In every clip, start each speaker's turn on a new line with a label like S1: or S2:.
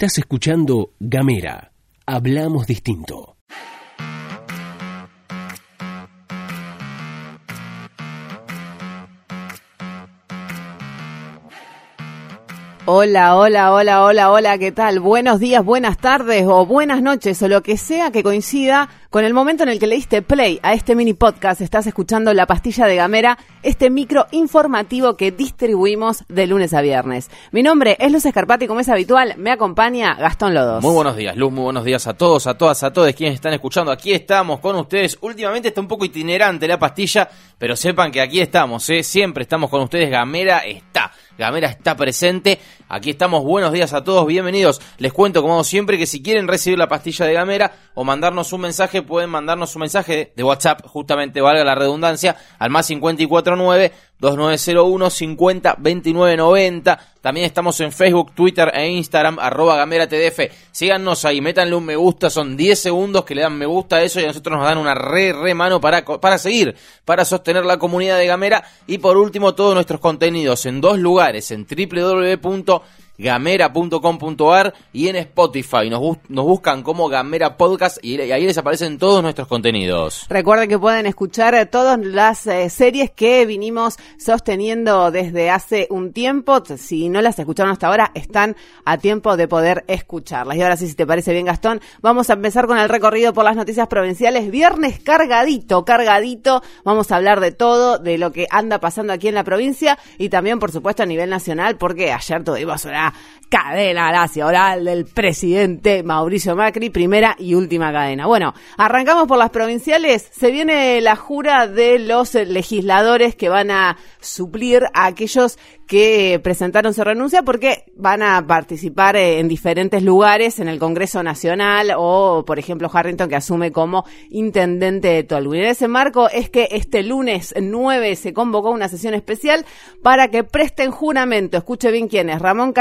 S1: Estás escuchando Gamera. Hablamos distinto.
S2: Hola, hola, hola, hola, hola, ¿qué tal? Buenos días, buenas tardes o buenas noches o lo que sea que coincida con el momento en el que le diste play a este mini podcast. Estás escuchando La Pastilla de Gamera, este micro informativo que distribuimos de lunes a viernes. Mi nombre es Luz Escarpati, como es habitual, me acompaña Gastón Lodos.
S3: Muy buenos días, Luz, muy buenos días a todos, a todas, a todos quienes están escuchando. Aquí estamos con ustedes. Últimamente está un poco itinerante la pastilla, pero sepan que aquí estamos, ¿eh? siempre estamos con ustedes. Gamera está. Gamera está presente. Aquí estamos. Buenos días a todos. Bienvenidos. Les cuento, como siempre, que si quieren recibir la pastilla de Gamera o mandarnos un mensaje, pueden mandarnos un mensaje de WhatsApp, justamente valga la redundancia, al más 549 2901 50 29 90. También estamos en Facebook, Twitter e Instagram, arroba Gamera TDF. Síganos ahí, métanle un me gusta, son 10 segundos que le dan me gusta a eso y a nosotros nos dan una re, re mano para, para seguir, para sostener la comunidad de Gamera. Y por último, todos nuestros contenidos en dos lugares, en www gamera.com.ar y en Spotify. Nos, nos buscan como Gamera Podcast y, ahí les aparecen todos nuestros contenidos.
S2: Recuerden que pueden escuchar todas las eh, series que vinimos sosteniendo desde hace un tiempo. Si no las escucharon hasta ahora, están a tiempo de poder escucharlas. Y ahora sí, si te parece bien, Gastón, vamos a empezar con el recorrido por las noticias provinciales. Viernes cargadito, cargadito. Vamos a hablar de todo, de lo que anda pasando aquí en la provincia y también, por supuesto, a nivel nacional, porque ayer tuvimos cadena nacional del presidente Mauricio Macri, primera y última cadena. Bueno, arrancamos por las provinciales. Se viene la jura de los legisladores que van a suplir a aquellos que presentaron su renuncia porque van a participar en diferentes lugares en el Congreso Nacional o, por ejemplo, Harrington que asume como intendente de Tolwyn. En ese marco es que este lunes 9 se convocó una sesión especial para que presten juramento. Escuche bien quién es. Ramón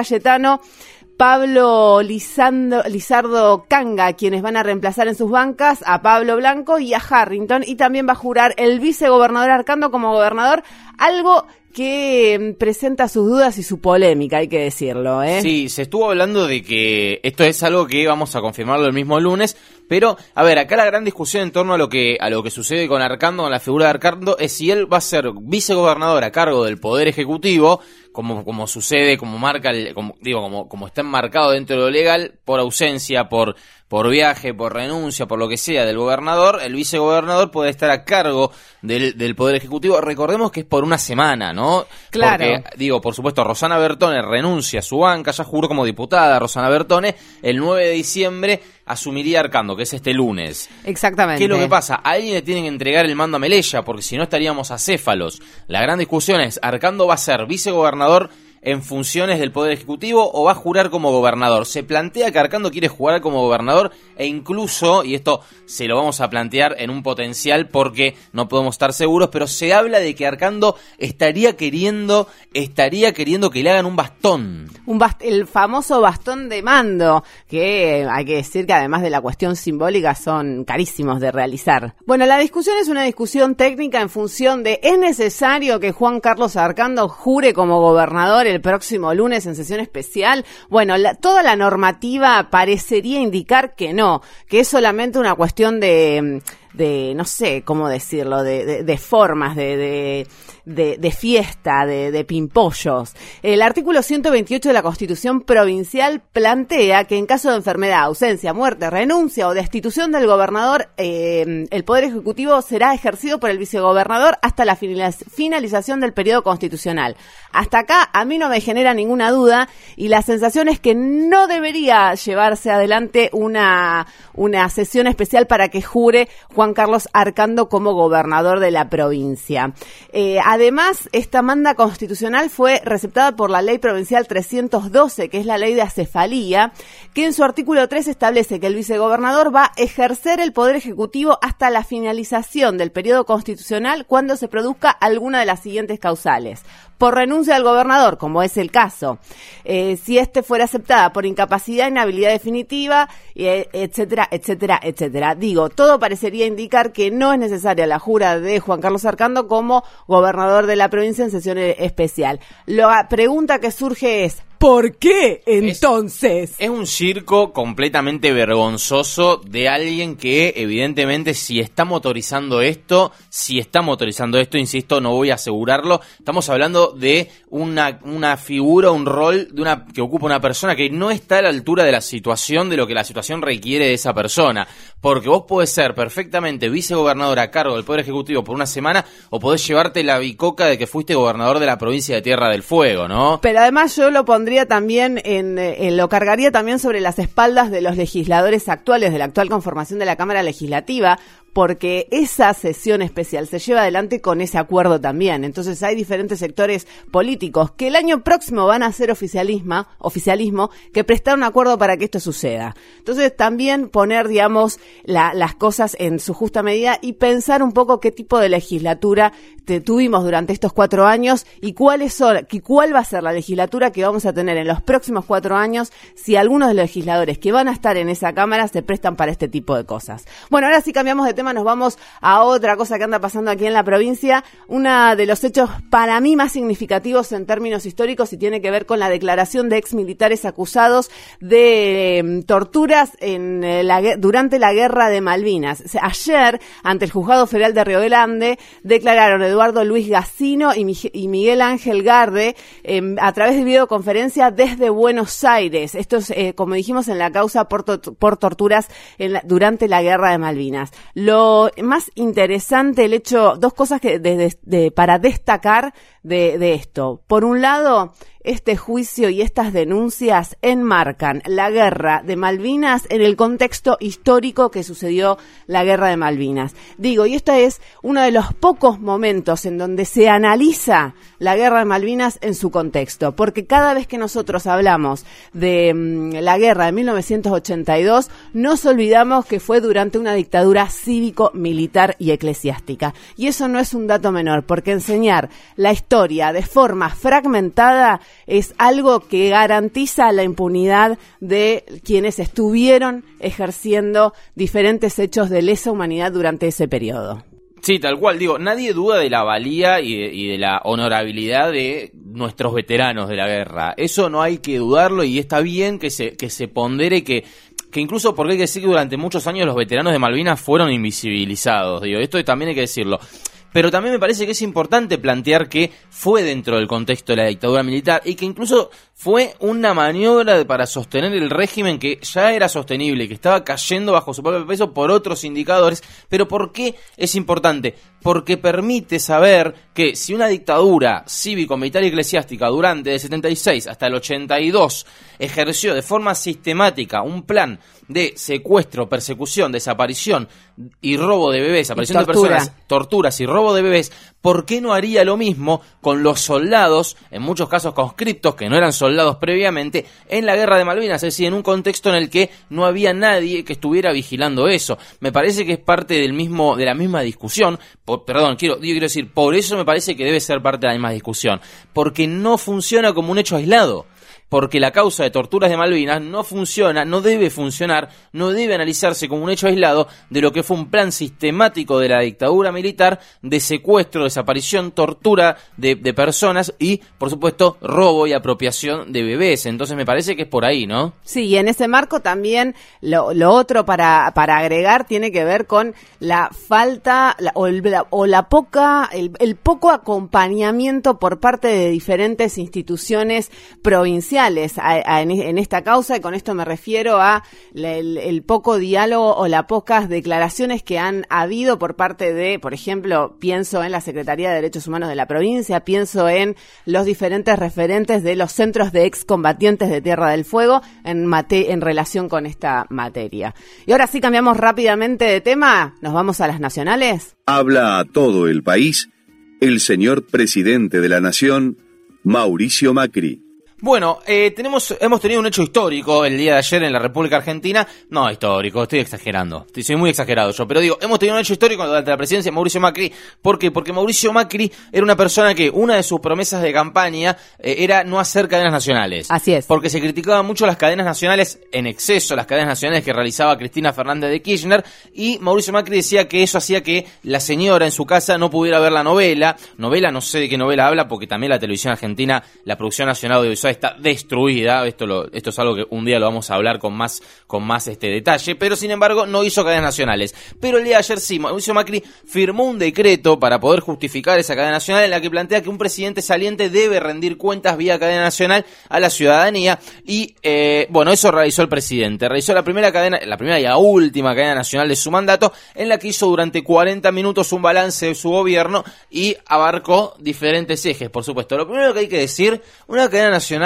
S2: Pablo Lizardo Canga, quienes van a reemplazar en sus bancas a Pablo Blanco y a Harrington, y también va a jurar el vicegobernador Arcando como gobernador, algo que mm, presenta sus dudas y su polémica, hay que decirlo. ¿eh?
S3: Sí, se estuvo hablando de que esto es algo que vamos a confirmarlo el mismo lunes, pero a ver, acá la gran discusión en torno a lo que a lo que sucede con Arcando, con la figura de Arcando, es si él va a ser vicegobernador a cargo del poder ejecutivo, como, como sucede, como marca, el, como, digo, como, como está enmarcado dentro de lo legal, por ausencia, por por viaje, por renuncia, por lo que sea del gobernador, el vicegobernador puede estar a cargo del, del Poder Ejecutivo. Recordemos que es por una semana, ¿no?
S2: Claro.
S3: Porque, digo, por supuesto, Rosana Bertone renuncia a su banca, ya juró como diputada Rosana Bertone, el 9 de diciembre asumiría Arcando, que es este lunes.
S2: Exactamente.
S3: ¿Qué es lo que pasa? A alguien le tienen que entregar el mando a Melella, porque si no estaríamos acéfalos. La gran discusión es, Arcando va a ser vicegobernador en funciones del Poder Ejecutivo o va a jurar como gobernador. Se plantea que Arcando quiere jugar como gobernador e incluso, y esto se lo vamos a plantear en un potencial porque no podemos estar seguros, pero se habla de que Arcando estaría queriendo, estaría queriendo que le hagan un bastón.
S2: Un el famoso bastón de mando, que hay que decir que además de la cuestión simbólica son carísimos de realizar. Bueno, la discusión es una discusión técnica en función de ¿es necesario que Juan Carlos Arcando jure como gobernador próximo lunes en sesión especial? Bueno, toda la normativa parecería indicar que no, que es solamente una cuestión de de, no sé cómo decirlo, de, de, formas, de, de, fiesta, de, pimpollos. El artículo 128 de la Constitución Provincial plantea que en caso de enfermedad, ausencia, muerte, renuncia o destitución del gobernador, eh, el Poder Ejecutivo será ejercido por el vicegobernador hasta la finalización del periodo constitucional. Hasta acá a mí no me genera ninguna duda y la sensación es que no debería llevarse adelante una, una sesión especial para que jure Juan Carlos Arcando como gobernador de la provincia. Eh, además, esta manda constitucional fue receptada por la ley provincial 312, que es la ley de acefalía, que en su artículo 3 establece que el vicegobernador va a ejercer el poder ejecutivo hasta la finalización del periodo constitucional cuando se produzca alguna de las siguientes causales por renuncia del gobernador, como es el caso, eh, si este fuera aceptada por incapacidad, inhabilidad definitiva, eh, etcétera, etcétera, etcétera. Digo, todo parecería indicar que no es necesaria la jura de Juan Carlos Arcando como gobernador de la provincia en sesión especial. La pregunta que surge es, ¿Por qué entonces?
S3: Es, un circo completamente vergonzoso de alguien que evidentemente si está motorizando esto, si está motorizando esto, insisto, no voy a asegurarlo, estamos hablando de una, una figura, un rol de una que ocupa una persona que no está a la altura de la situación, de lo que la situación requiere de esa persona. Porque vos podés ser perfectamente vicegobernador a cargo del Poder Ejecutivo por una semana o podés llevarte la bicoca de que fuiste gobernador de la provincia de Tierra del Fuego, ¿no?
S2: Pero además yo lo pondría también en, eh, lo cargaría también sobre las espaldas de los legisladores actuales de la actual conformación de la Cámara Legislativa, porque esa sesión especial se lleva adelante con ese acuerdo también. Entonces hay diferentes sectores políticos que el año próximo van a hacer oficialismo, oficialismo que prestaron acuerdo para que esto suceda. Entonces también poner, digamos, las cosas en su justa medida y pensar un poco qué tipo de legislatura tuvimos durante estos cuatro años y cuáles son, y cuál va a ser la legislatura que vamos a tener en los próximos cuatro años si algunos de los legisladores que van a estar en esa Cámara se prestan para este tipo de cosas. Bueno, ahora sí cambiamos de tema nos vamos a otra cosa que anda pasando aquí en la provincia. Uno de los hechos para mí más significativos en términos históricos y tiene que ver con la declaración de ex militares acusados de em, torturas eh, durante la guerra de Malvinas. Ayer, ante el juzgado federal de Río Grande, declararon Eduardo Luis Gacino y, Miguel Ángel Garde em, a través de videoconferencia desde Buenos Aires. Esto es, eh, como dijimos, en la causa por, por torturas durante la guerra de Malvinas. Más interesante, el hecho, dos cosas que para destacar de, esto. Por un lado, este juicio y estas denuncias enmarcan la guerra de Malvinas en el contexto histórico que sucedió la guerra de Malvinas. Digo, y esto es uno de los pocos momentos en donde se analiza la guerra de Malvinas en su contexto, porque cada vez que nosotros hablamos de mm, la guerra de 1982, nos olvidamos que fue durante una dictadura cívico, militar y eclesiástica. Y eso no es un dato menor, porque enseñar la historia de forma fragmentada es algo que garantiza la impunidad de quienes estuvieron ejerciendo diferentes hechos de lesa humanidad durante ese periodo.
S3: Sí, tal cual, digo, nadie duda de la valía y de, la honorabilidad de nuestros veteranos de la guerra. Eso no hay que dudarlo y está bien que se, que se pondere que, que incluso porque hay que decir que durante muchos años los veteranos de Malvinas fueron invisibilizados, digo, esto también hay que decirlo. Pero también me parece que es importante plantear que fue dentro del contexto de la dictadura militar y que incluso fue una maniobra para sostener el régimen que ya era sostenible, que estaba cayendo bajo su propio peso por otros indicadores. Pero ¿por qué es importante? Porque permite saber que si una dictadura cívico, militar y eclesiástica durante el 76 hasta el 82 ejerció de forma sistemática un plan de secuestro, persecución, desaparición y robo de bebés, aparición de personas, torturas y robo de bebés, ¿por qué no haría lo mismo con los soldados, en muchos casos conscriptos, que no eran soldados previamente, en la guerra de Malvinas? Es decir, en un contexto en el que no había nadie que estuviera vigilando eso. Me parece que es parte del mismo, de la misma discusión. Perdón, quiero, yo quiero decir, por eso me parece que debe ser parte de la misma discusión. Porque no funciona como un hecho aislado porque la causa de torturas de Malvinas no funciona, no debe funcionar, no debe analizarse como un hecho aislado de lo que fue un plan sistemático de la dictadura militar de secuestro, desaparición, tortura de, personas y, por supuesto, robo y apropiación de bebés. Entonces me parece que es por ahí, ¿no?
S2: Sí, y en ese marco también lo, otro para, para agregar tiene que ver con la falta o, la, poca, el poco acompañamiento por parte de diferentes instituciones provinciales en, esta causa y con esto me refiero a el, poco diálogo o las pocas declaraciones que han habido por parte de, por ejemplo, pienso en la Secretaría de Derechos Humanos de la provincia, pienso en los diferentes referentes de los centros de excombatientes de Tierra del Fuego en, mate, en relación con esta materia. Y ahora sí cambiamos rápidamente de tema, nos vamos a las nacionales.
S4: Habla a todo el país el señor presidente de la Nación, Mauricio Macri.
S3: Bueno, eh, tenemos, hemos tenido un hecho histórico el día de ayer en la República Argentina. No histórico, estoy exagerando. Soy muy exagerado yo. Pero digo, hemos tenido un hecho histórico durante la presidencia de Mauricio Macri. ¿Por qué? Porque Mauricio Macri era una persona que una de sus promesas de campaña eh, era no hacer cadenas nacionales.
S2: Así es.
S3: Porque se criticaban mucho las cadenas nacionales en exceso, las cadenas nacionales que realizaba Cristina Fernández de Kirchner. Y Mauricio Macri decía que eso hacía que la señora en su casa no pudiera ver la novela. Novela, no sé de qué novela habla, porque también la televisión argentina, la producción nacional audiovisual está destruida. Esto, esto es algo que un día lo vamos a hablar con más, con más este detalle. Pero sin embargo, no hizo cadenas nacionales. Pero el día de ayer sí, Mauricio Macri firmó un decreto para poder justificar esa cadena nacional en la que plantea que un presidente saliente debe rendir cuentas vía cadena nacional a la ciudadanía. Y eh, bueno, eso realizó el presidente. Realizó la primera cadena, la primera y la última cadena nacional de su mandato, en la que hizo durante 40 minutos un balance de su gobierno y abarcó diferentes ejes, por supuesto. Lo primero que hay que decir, una cadena nacional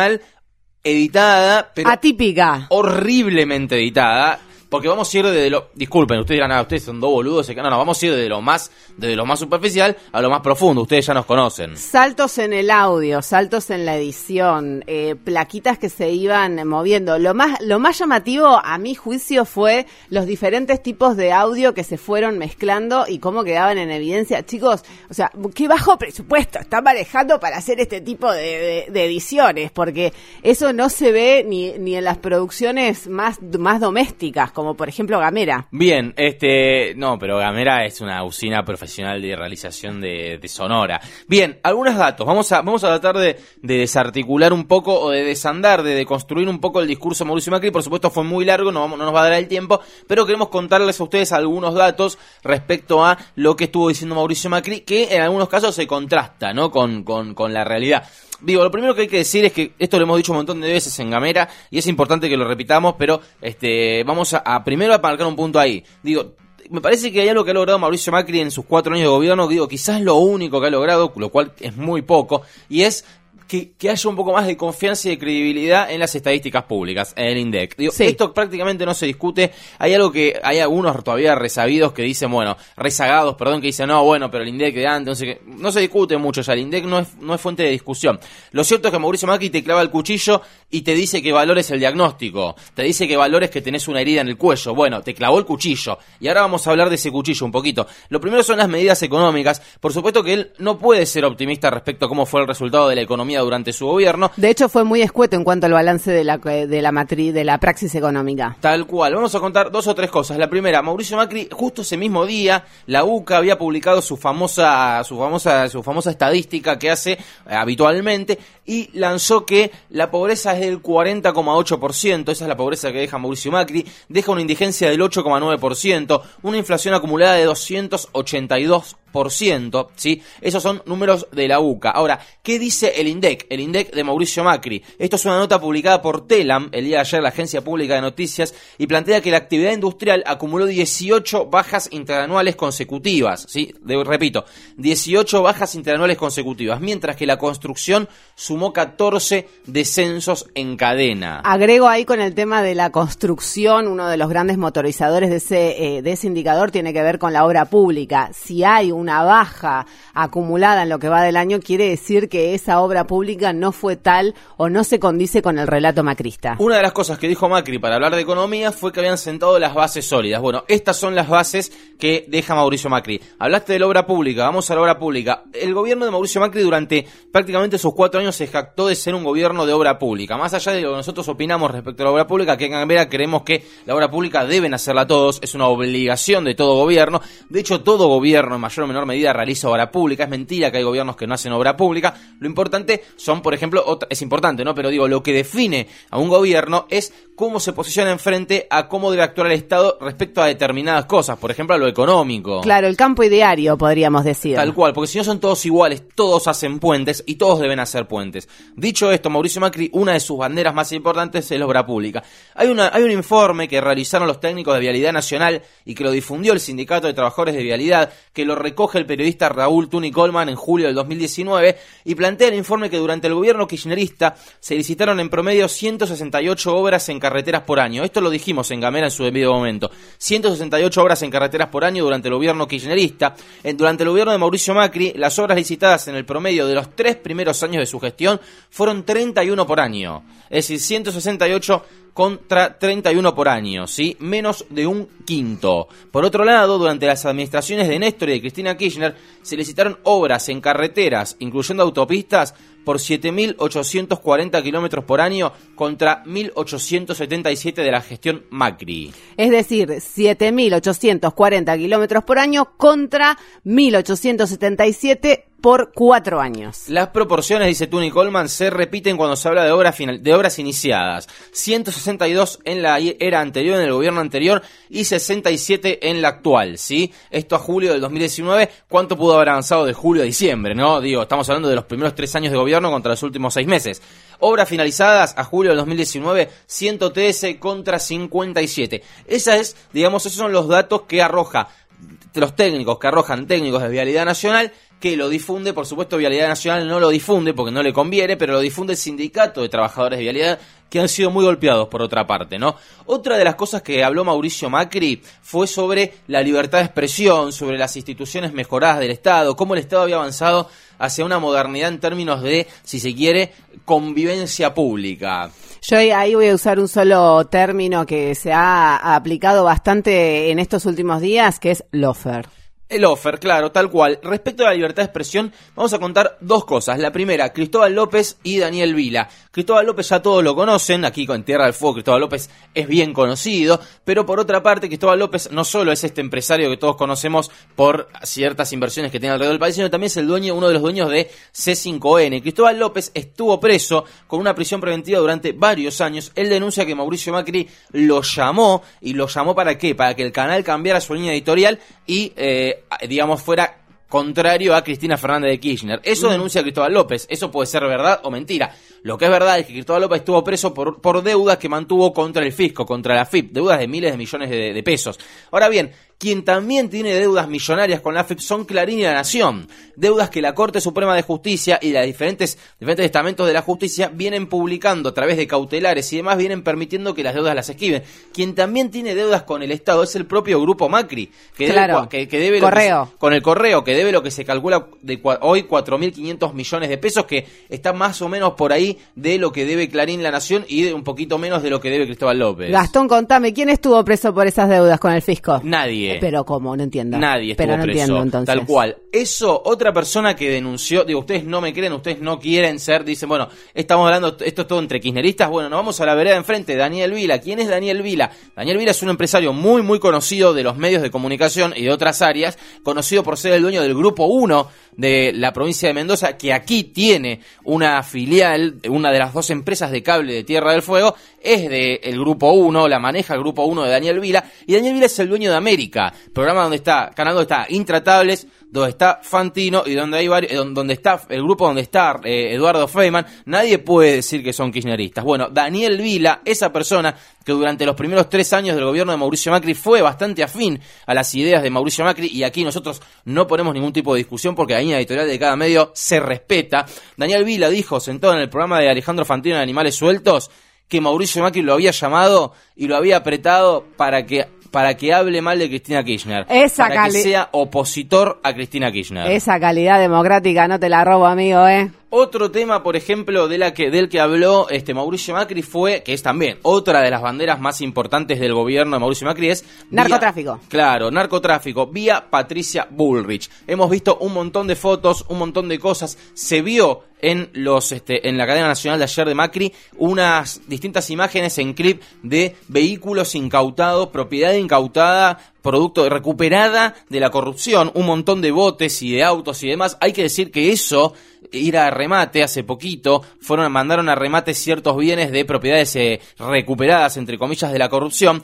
S3: editada, pero
S2: Atípica.
S3: horriblemente editada. Porque vamos a ir desde lo. Disculpen, ustedes dirán, ah, ustedes son dos boludos. No, no, vamos a ir desde lo más, desde lo más superficial a lo más profundo. Ustedes ya nos conocen.
S2: Saltos en el audio, saltos en la edición, eh, plaquitas que se iban moviendo. Lo más, lo más llamativo, a mi juicio, fue los diferentes tipos de audio que se fueron mezclando y cómo quedaban en evidencia. Chicos, o sea, qué bajo presupuesto está manejando para hacer este tipo de, de- de ediciones, porque eso no se ve ni, ni en las producciones más, más domésticas, como por ejemplo Gamera.
S3: Bien, este, no, pero Gamera es una usina profesional de realización de, de sonora. Bien, algunos datos. Vamos a, vamos a tratar de, de desarticular un poco o de desandar, de deconstruir un poco el discurso de Mauricio Macri. Por supuesto fue muy largo, no, no nos va a dar el tiempo, pero queremos contarles a ustedes algunos datos respecto a lo que estuvo diciendo Mauricio Macri, que en algunos casos se contrasta, ¿no? Con, con, con la realidad. Digo, lo primero que hay que decir es que esto lo hemos dicho un montón de veces en Gamera y es importante que lo repitamos, pero este vamos a, primero a marcar un punto ahí. Digo, me parece que hay algo que ha logrado Mauricio Macri en sus cuatro años de gobierno, digo, quizás lo único que ha logrado, lo cual es muy poco, y es que, que haya un poco más de confianza y de credibilidad en las estadísticas públicas, en el INDEC. Digo,
S2: Sí.
S3: Esto prácticamente no se discute. Hay algo que, hay algunos todavía resabidos que dicen, bueno, rezagados, perdón, que dicen, no, bueno, pero el INDEC de antes, no sé qué. No se discute mucho ya, el INDEC no es, no es fuente de discusión. Lo cierto es que Mauricio Macri te clava el cuchillo y te dice que valores el diagnóstico. Te dice que valores que tenés una herida en el cuello. Bueno, te clavó el cuchillo. Y ahora vamos a hablar de ese cuchillo un poquito. Lo primero son las medidas económicas. Por supuesto que él no puede ser optimista respecto a cómo fue el resultado de la economía durante su gobierno.
S2: De hecho, fue muy escueto en cuanto al balance de la, de la matriz, de la praxis económica.
S3: Tal cual. Vamos a contar dos o tres cosas. La primera, Mauricio Macri, justo ese mismo día, la UCA había publicado su famosa, su famosa, su famosa estadística que hace eh, habitualmente y lanzó que la pobreza es del 40,8%. Esa es la pobreza que deja Mauricio Macri. Deja una indigencia del 8,9%, una inflación acumulada de 282%. ¿sí? Esos son números de la UCA. Ahora, ¿qué dice el INDEC? El INDEC de Mauricio Macri. Esto es una nota publicada por Telam el día de ayer, la agencia pública de noticias, y plantea que la actividad industrial acumuló 18 bajas interanuales consecutivas. ¿sí? Repito, 18 bajas interanuales consecutivas, mientras que la construcción sumó 14 descensos en cadena.
S2: Agrego ahí con el tema de la construcción, uno de los grandes motorizadores de ese, eh, de ese indicador tiene que ver con la obra pública. Si hay una baja acumulada en lo que va del año, quiere decir que esa obra pública no fue tal o no se condice con el relato macrista.
S3: Una de las cosas que dijo Macri para hablar de economía fue que habían sentado las bases sólidas. Bueno, estas son las bases que deja Mauricio Macri. Hablaste de la obra pública, vamos a la obra pública. El gobierno de Mauricio Macri durante prácticamente sus cuatro años se jactó de ser un gobierno de obra pública. Más allá de lo que nosotros opinamos respecto a la obra pública, que en Canberra creemos que la obra pública deben hacerla todos, es una obligación de todo gobierno. De hecho, todo gobierno en mayor o menor medida realiza obra pública. Es mentira que hay gobiernos que no hacen obra pública. Lo importante son, por ejemplo, otra- es importante, ¿no? Pero digo, lo que define a un gobierno es cómo se posiciona enfrente a cómo debe actuar el Estado respecto a determinadas cosas, por ejemplo, a lo económico.
S2: Claro, el campo ideario, podríamos decir.
S3: Tal cual, porque si no son todos iguales, todos hacen puentes y todos deben hacer puentes. Dicho esto, Mauricio Macri, una de sus banderas más importantes es la obra pública. Hay, hay un informe que realizaron los técnicos de Vialidad Nacional y que lo difundió el Sindicato de Trabajadores de Vialidad, que lo recoge el periodista Raúl Tuni Colman en julio del 2019 y plantea el informe que durante el gobierno kirchnerista se licitaron en promedio 168 obras en carreteras por año. Esto lo dijimos en Gamera en su debido momento. 168 obras en carreteras por año durante el gobierno kirchnerista. Durante el gobierno de Mauricio Macri, las obras licitadas en el promedio de los tres primeros años de su gestión fueron 31 por año. Es decir, 168 contra 31 por año, ¿sí? Menos de un quinto. Por otro lado, durante las administraciones de Néstor y de Cristina Kirchner, se licitaron obras en carreteras, incluyendo autopistas, por 7.840 kilómetros por año contra 1.877 de la gestión Macri.
S2: Es decir, 7.840 kilómetros por año contra 1.877 por cuatro años.
S3: Las proporciones, dice Tony Coleman, se repiten cuando se habla de, obras final, de obras iniciadas. 162 en la era anterior, en el gobierno anterior, y 67 en la actual, ¿sí? Esto a julio del 2019, ¿cuánto pudo haber avanzado de julio a diciembre, no? Digo, estamos hablando de los primeros tres años de gobierno contra los últimos seis meses. Obras finalizadas a julio del 2019, 113 contra 57. Esa es, digamos, esos son los datos que arroja los técnicos que arrojan técnicos de Vialidad Nacional que lo difunde, por supuesto Vialidad Nacional no lo difunde porque no le conviene, pero lo difunde el sindicato de trabajadores de Vialidad que han sido muy golpeados por otra parte, ¿no? Otra de las cosas que habló Mauricio Macri fue sobre la libertad de expresión, sobre las instituciones mejoradas del Estado, cómo el Estado había avanzado hacia una modernidad en términos de, si se quiere, convivencia pública.
S2: Yo ahí voy a usar un solo término que se ha aplicado bastante en estos últimos días, que es lofer.
S3: El offer, claro, tal cual. Respecto a la libertad de expresión, vamos a contar dos cosas. La primera, Cristóbal López y Daniel Vila. Cristóbal López ya todos lo conocen, aquí con Tierra del Fuego Cristóbal López es bien conocido, pero por otra parte, Cristóbal López no solo es este empresario que todos conocemos por ciertas inversiones que tiene alrededor del país, sino también es el dueño, uno de los dueños de C5N. Cristóbal López estuvo preso con una prisión preventiva durante varios años. Él denuncia que Mauricio Macri lo llamó, y lo llamó para qué? Para que el canal cambiara su línea editorial y eh, digamos, fuera contrario a Cristina Fernández de Kirchner. Eso mm. denuncia Cristóbal López. Eso puede ser verdad o mentira. Lo que es verdad es que Cristóbal López estuvo preso por, por deudas que mantuvo contra el fisco, contra la FIP, deudas de miles de millones de pesos. Ahora bien, quien también tiene deudas millonarias con la AFIP son Clarín y la Nación. Deudas que la Corte Suprema de Justicia y los diferentes, diferentes estamentos de la justicia vienen publicando a través de cautelares y demás, vienen permitiendo que las deudas las escriben. Quien también tiene deudas con el Estado es el propio Grupo Macri, que
S2: debe,
S3: que, debe
S2: correo.
S3: con el correo, que debe lo que se calcula de hoy 4.500 millones de pesos, que está más o menos por ahí de lo que debe Clarín la Nación y de un poquito menos de lo que debe Cristóbal López.
S2: Gastón, contame, ¿quién estuvo preso por esas deudas con el fisco?
S3: Nadie.
S2: Pero ¿cómo? No entiendo.
S3: Nadie estuvo
S2: Pero no
S3: preso.
S2: entiendo entonces.
S3: Tal cual. Eso, otra persona que denunció, digo, ustedes no me creen, ustedes no quieren ser, dicen, bueno, estamos hablando, esto es todo entre kirchneristas, bueno, nos vamos a la vereda enfrente, Daniel Vila. ¿Quién es Daniel Vila? Daniel Vila es un empresario muy, muy conocido de los medios de comunicación y de otras áreas, conocido por ser el dueño del Grupo 1 de la provincia de Mendoza, que aquí tiene una filial, una de las dos empresas de cable de Tierra del Fuego, es del el Grupo 1, la maneja el Grupo 1 de Daniel Vila, y Daniel Vila es el dueño de América, programa donde está, canal está Intratables, donde está Fantino y donde hay varios, donde está el grupo donde está eh, Eduardo Feynman, nadie puede decir que son kirchneristas. Bueno, Daniel Vila, esa persona que durante los primeros tres años del gobierno de Mauricio Macri fue bastante afín a las ideas de Mauricio Macri y aquí nosotros no ponemos ningún tipo de discusión porque la línea editorial de cada medio se respeta. Daniel Vila dijo, sentado en el programa de Alejandro Fantino de Animales Sueltos, que Mauricio Macri lo había llamado y lo había apretado para que para que hable mal de Cristina Kirchner.
S2: Esa
S3: para que sea opositor a Cristina Kirchner.
S2: Esa calidad democrática no te la robo, amigo, ¿eh?
S3: Otro tema, por ejemplo, de la que, del que habló este Mauricio Macri fue, que es también otra de las banderas más importantes del gobierno de Mauricio Macri, es...
S2: Narcotráfico.
S3: claro, narcotráfico, vía Patricia Bullrich. Hemos visto un montón de fotos, un montón de cosas. Se vio en los este, en la cadena nacional de ayer de Macri unas distintas imágenes en clip de vehículos incautados, propiedad incautada, producto recuperada de la corrupción, un montón de botes y de autos y demás. Hay que decir que eso ir a remate hace poquito, fueron mandaron a remate ciertos bienes de propiedades eh, recuperadas entre comillas de la corrupción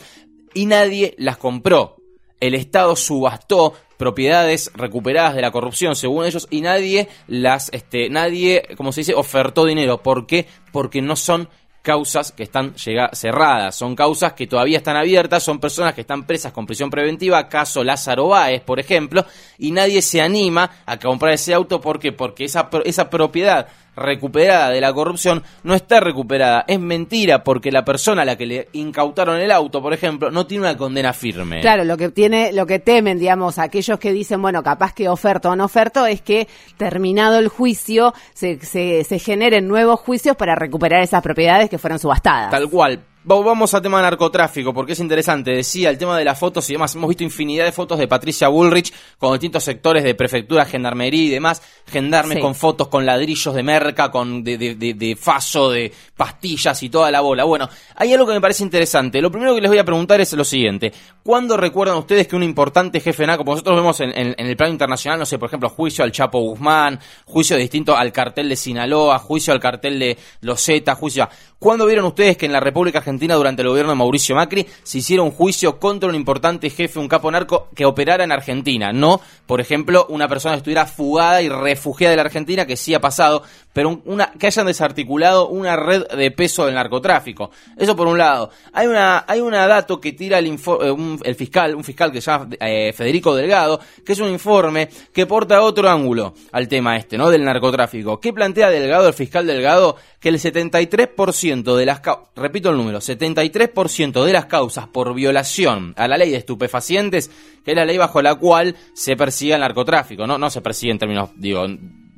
S3: y nadie las compró. El Estado subastó propiedades recuperadas de la corrupción según ellos y nadie las este nadie como se dice ofertó dinero ¿por qué? porque no son causas que están cerradas, son causas que todavía están abiertas, son personas que están presas con prisión preventiva, caso Lázaro Báez, por ejemplo, y nadie se anima a comprar ese auto porque porque esa esa propiedad recuperada de la corrupción no está recuperada. Es mentira porque la persona a la que le incautaron el auto, por ejemplo, no tiene una condena firme.
S2: Claro, lo que tiene, lo que temen, digamos, aquellos que dicen, bueno, capaz que oferto o no oferto, es que terminado el juicio se, se, se generen nuevos juicios para recuperar esas propiedades que fueron subastadas.
S3: Tal cual. Vamos a tema de narcotráfico, porque es interesante. Decía el tema de las fotos y demás. Hemos visto infinidad de fotos de Patricia Bullrich con distintos sectores de prefectura, gendarmería y demás, gendarmes
S2: Sí.
S3: con fotos, con ladrillos de merca, con de, de, de- de faso, de pastillas y toda la bola. Bueno, hay algo que me parece interesante. Lo primero que les voy a preguntar es lo siguiente. ¿Cuándo recuerdan ustedes que un importante jefe narco, como nosotros vemos en, en- en el plano internacional, no sé, por ejemplo, juicio al Chapo Guzmán, juicio distinto al cartel de Sinaloa, juicio al cartel de Los Zeta, juicio a... ¿Cuándo vieron ustedes que en la República Argentina durante el gobierno de Mauricio Macri se hiciera un juicio contra un importante jefe, un capo narco que operara en Argentina? No, por ejemplo, una persona que estuviera fugada y refugiada de la Argentina, que sí ha pasado, pero que hayan desarticulado una red de peso del narcotráfico. Eso por un lado. Hay una, hay una dato que tira el, info- eh, el fiscal, un fiscal que se llama eh, Federico Delgado, que es un informe que porta otro ángulo al tema este, ¿no? Del narcotráfico. ¿Qué plantea Delgado, el fiscal Delgado? Que el 73% de las repito el número, 73% de las causas por violación a la ley de estupefacientes, que es la ley bajo la cual se persigue el narcotráfico, ¿no? No se persigue en términos, digo,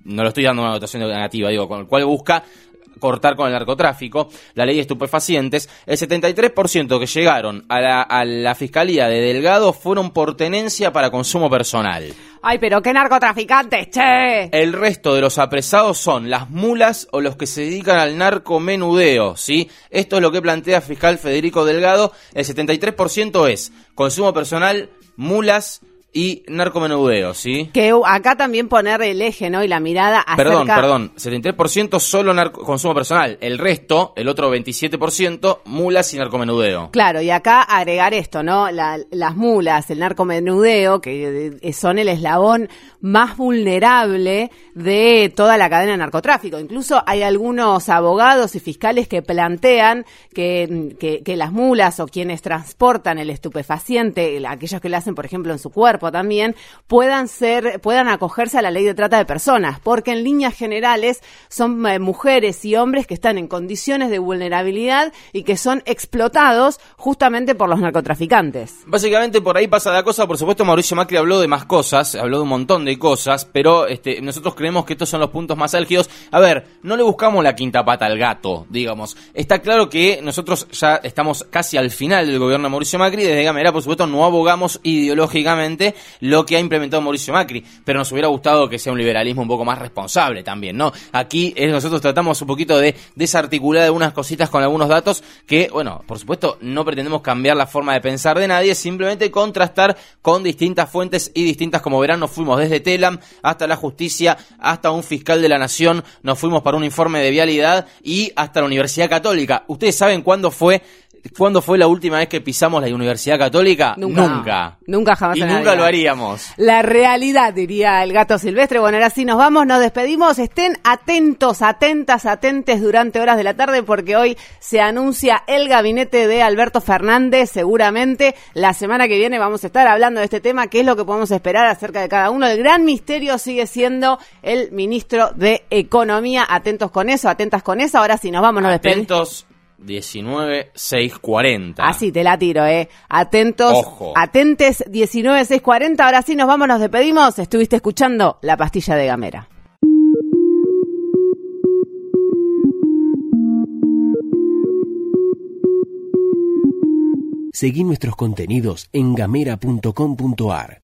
S3: no lo estoy dando una notación negativa, digo, con el cual busca cortar con el narcotráfico, la ley de estupefacientes, el 73% que llegaron a la, a la fiscalía de Delgado fueron por tenencia para consumo personal.
S2: Ay, pero qué narcotraficantes, che.
S3: El resto de los apresados son las mulas o los que se dedican al narcomenudeo, ¿sí? Esto es lo que plantea el fiscal Federico Delgado. El 73% es consumo personal, mulas y narcomenudeo, ¿sí?
S2: Que acá también poner el eje, ¿no? Y la mirada acerca...
S3: Perdón, perdón, 73% solo narco- consumo personal, el resto, el otro 27%, mulas y narcomenudeo.
S2: Claro, y acá agregar esto, ¿no? La- las mulas, el narcomenudeo, que eh, son el eslabón más vulnerable de toda la cadena de narcotráfico. Incluso hay algunos abogados y fiscales que plantean que, que- que las mulas o quienes transportan el estupefaciente, el- aquellos que lo hacen, por ejemplo, en su cuerpo también, puedan ser, puedan acogerse a la ley de trata de personas, porque en líneas generales son eh, mujeres y hombres que están en condiciones de vulnerabilidad y que son explotados justamente por los narcotraficantes.
S3: Básicamente por ahí pasa la cosa, por supuesto Mauricio Macri habló de más cosas, habló de un montón de cosas, pero este, nosotros creemos que estos son los puntos más álgidos. A ver, no le buscamos la quinta pata al gato, digamos. Está claro que nosotros ya estamos casi al final del gobierno de Mauricio Macri, desde Gamera por supuesto no abogamos ideológicamente lo que ha implementado Mauricio Macri, pero nos hubiera gustado que sea un liberalismo un poco más responsable también, ¿no? Aquí eh, nosotros tratamos un poquito de desarticular algunas cositas con algunos datos que, bueno, por supuesto no pretendemos cambiar la forma de pensar de nadie, simplemente contrastar con distintas fuentes y distintas, como verán, nos fuimos desde Telam hasta la justicia, hasta un fiscal de la nación, nos fuimos para un informe de vialidad y hasta la Universidad Católica. ¿Ustedes saben cuándo fue ¿Cuándo fue la última vez que pisamos la Universidad Católica?
S2: Nunca.
S3: Nunca.
S2: Nunca jamás
S3: Y
S2: en
S3: nunca lo haríamos.
S2: La realidad, diría el gato silvestre. Bueno, ahora sí nos vamos, nos despedimos. Estén atentos, atentas, atentes durante horas de la tarde porque hoy se anuncia el gabinete de Alberto Fernández. Seguramente la semana que viene vamos a estar hablando de este tema, qué es lo que podemos esperar acerca de cada uno. El gran misterio sigue siendo el ministro de Economía. Atentos con eso, atentas con eso. Ahora sí nos vamos, nos despedimos.
S3: Atentos 19 640.
S2: Así te la tiro, eh. Atentos,
S3: Ojo.
S2: atentes 19640. Ahora sí nos vamos, nos despedimos. Estuviste escuchando La Pastilla de Gamera.
S1: Seguí nuestros contenidos en gamera.com.ar.